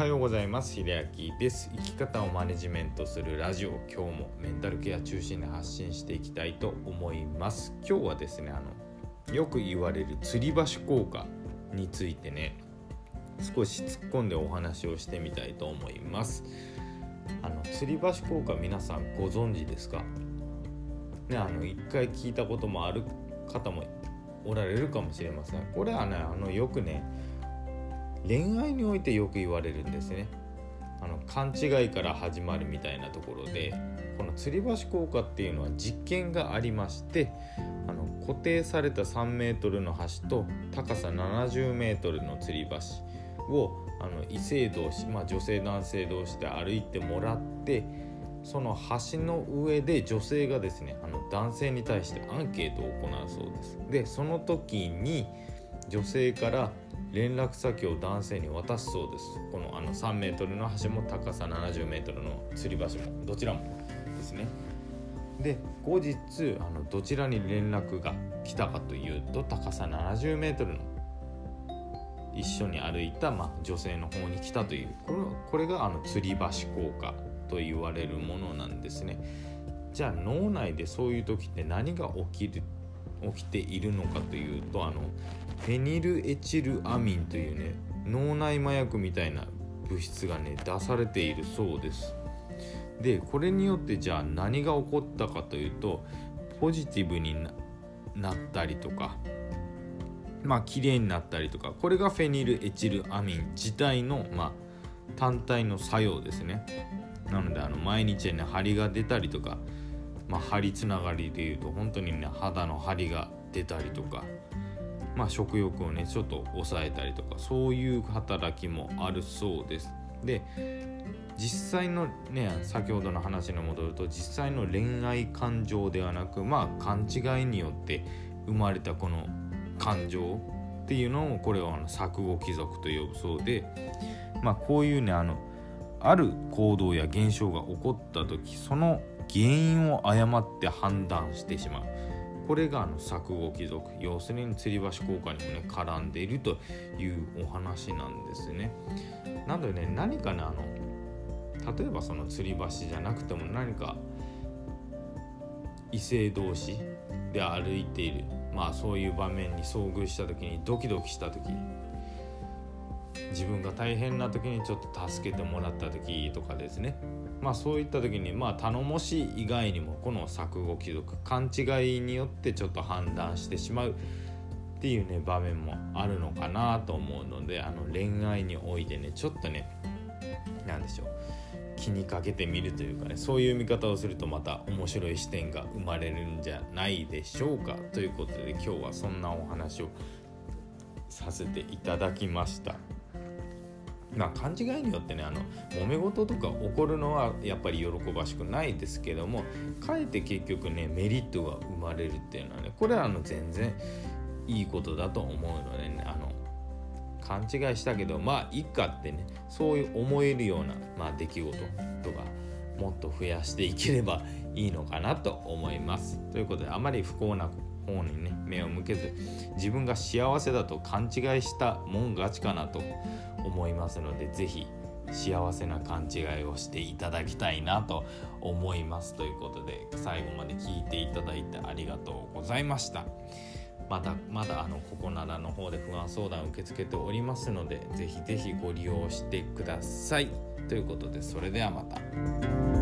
はようございます。秀明です。生き方をマネジメントするラジオ。今日もメンタルケア中心で発信していきたいと思います。今日はですねあのよく言われる吊り橋効果についてね少し突っ込んでお話をしてみたいと思います。あの吊り橋効果皆さんご存知ですか？ねあの一回聞いたこともある方もおられるかもしれません。これはねあのよくね恋愛においてよく言われるんですねあの勘違いから始まるみたいなところでこの吊り橋効果っていうのは実験がありましてあの固定された3メートルの橋と高さ70メートルの吊り橋をあの異性同士、まあ、女性男性同士で歩いてもらってその橋の上で女性がですねあの男性に対してアンケートを行うそうです。でその時に女性から連絡先を男性に渡すそうです。このあの3メートルの橋も高さ70メートルの吊り橋もどちらもですね。で後日あのどちらに連絡が来たかというと高さ70メートルの一緒に歩いた、まあ、女性の方に来たというこれこれがあの吊り橋効果と言われるものなんですね。じゃあ脳内でそういう時って何が起きる起きているのかというとあのフェニルエチルアミンというね脳内麻薬みたいな物質がね出されているそうです。でこれによってじゃあ何が起こったかというとポジティブになったりとかまあ綺麗になったりとかこれがフェニルエチルアミン自体のまあ単体の作用ですね。なのであの毎日ね張りが出たりとかまあ張りつながりでいうと本当にね肌の張りが出たりとかまあ、食欲をねちょっと抑えたりとかそういう働きもあるそうです。で実際のね先ほどの話に戻ると実際の恋愛感情ではなくまあ勘違いによって生まれたこの感情っていうのをこれはあの錯誤貴族と呼ぶそうでまあこういうねあのある行動や現象が起こった時その原因を誤って判断してしまう。これがあの錯誤貴族要するに吊り橋効果にもね絡んでいるというお話なんですね。なのでね何かねあの例えばその吊り橋じゃなくても何か異性同士で歩いている。まあそういう場面に遭遇した時にドキドキした時。自分が大変な時にちょっと助けてもらった時とかですね。まあそういった時にまあ頼もしい以外にもこの錯誤貴族勘違いによってちょっと判断してしまうっていうね場面もあるのかなと思うのであの恋愛においてねちょっとね何でしょう気にかけてみるというかねそういう見方をするとまた面白い視点が生まれるんじゃないでしょうかということで今日はそんなお話をさせていただきました。まあ、勘違いによってねあの揉め事とか起こるのはやっぱり喜ばしくないですけどもかえって結局ねメリットが生まれるっていうのはねこれはあの全然いいことだと思うのでねあの勘違いしたけどまあいっかってねそういう思えるような、まあ、出来事とかもっと増やしていければいいのかなと思います。ということであまり不幸な方にね目を向けず自分が幸せだと勘違いしたもん勝ちかなと思いますので是非幸せな勘違いをしていただきたいなと思いますということで最後まで聞いていただいてありがとうございましたまだまだあのここならの方で不安相談を受け付けておりますので是非是非ご利用してくださいということでそれではまた。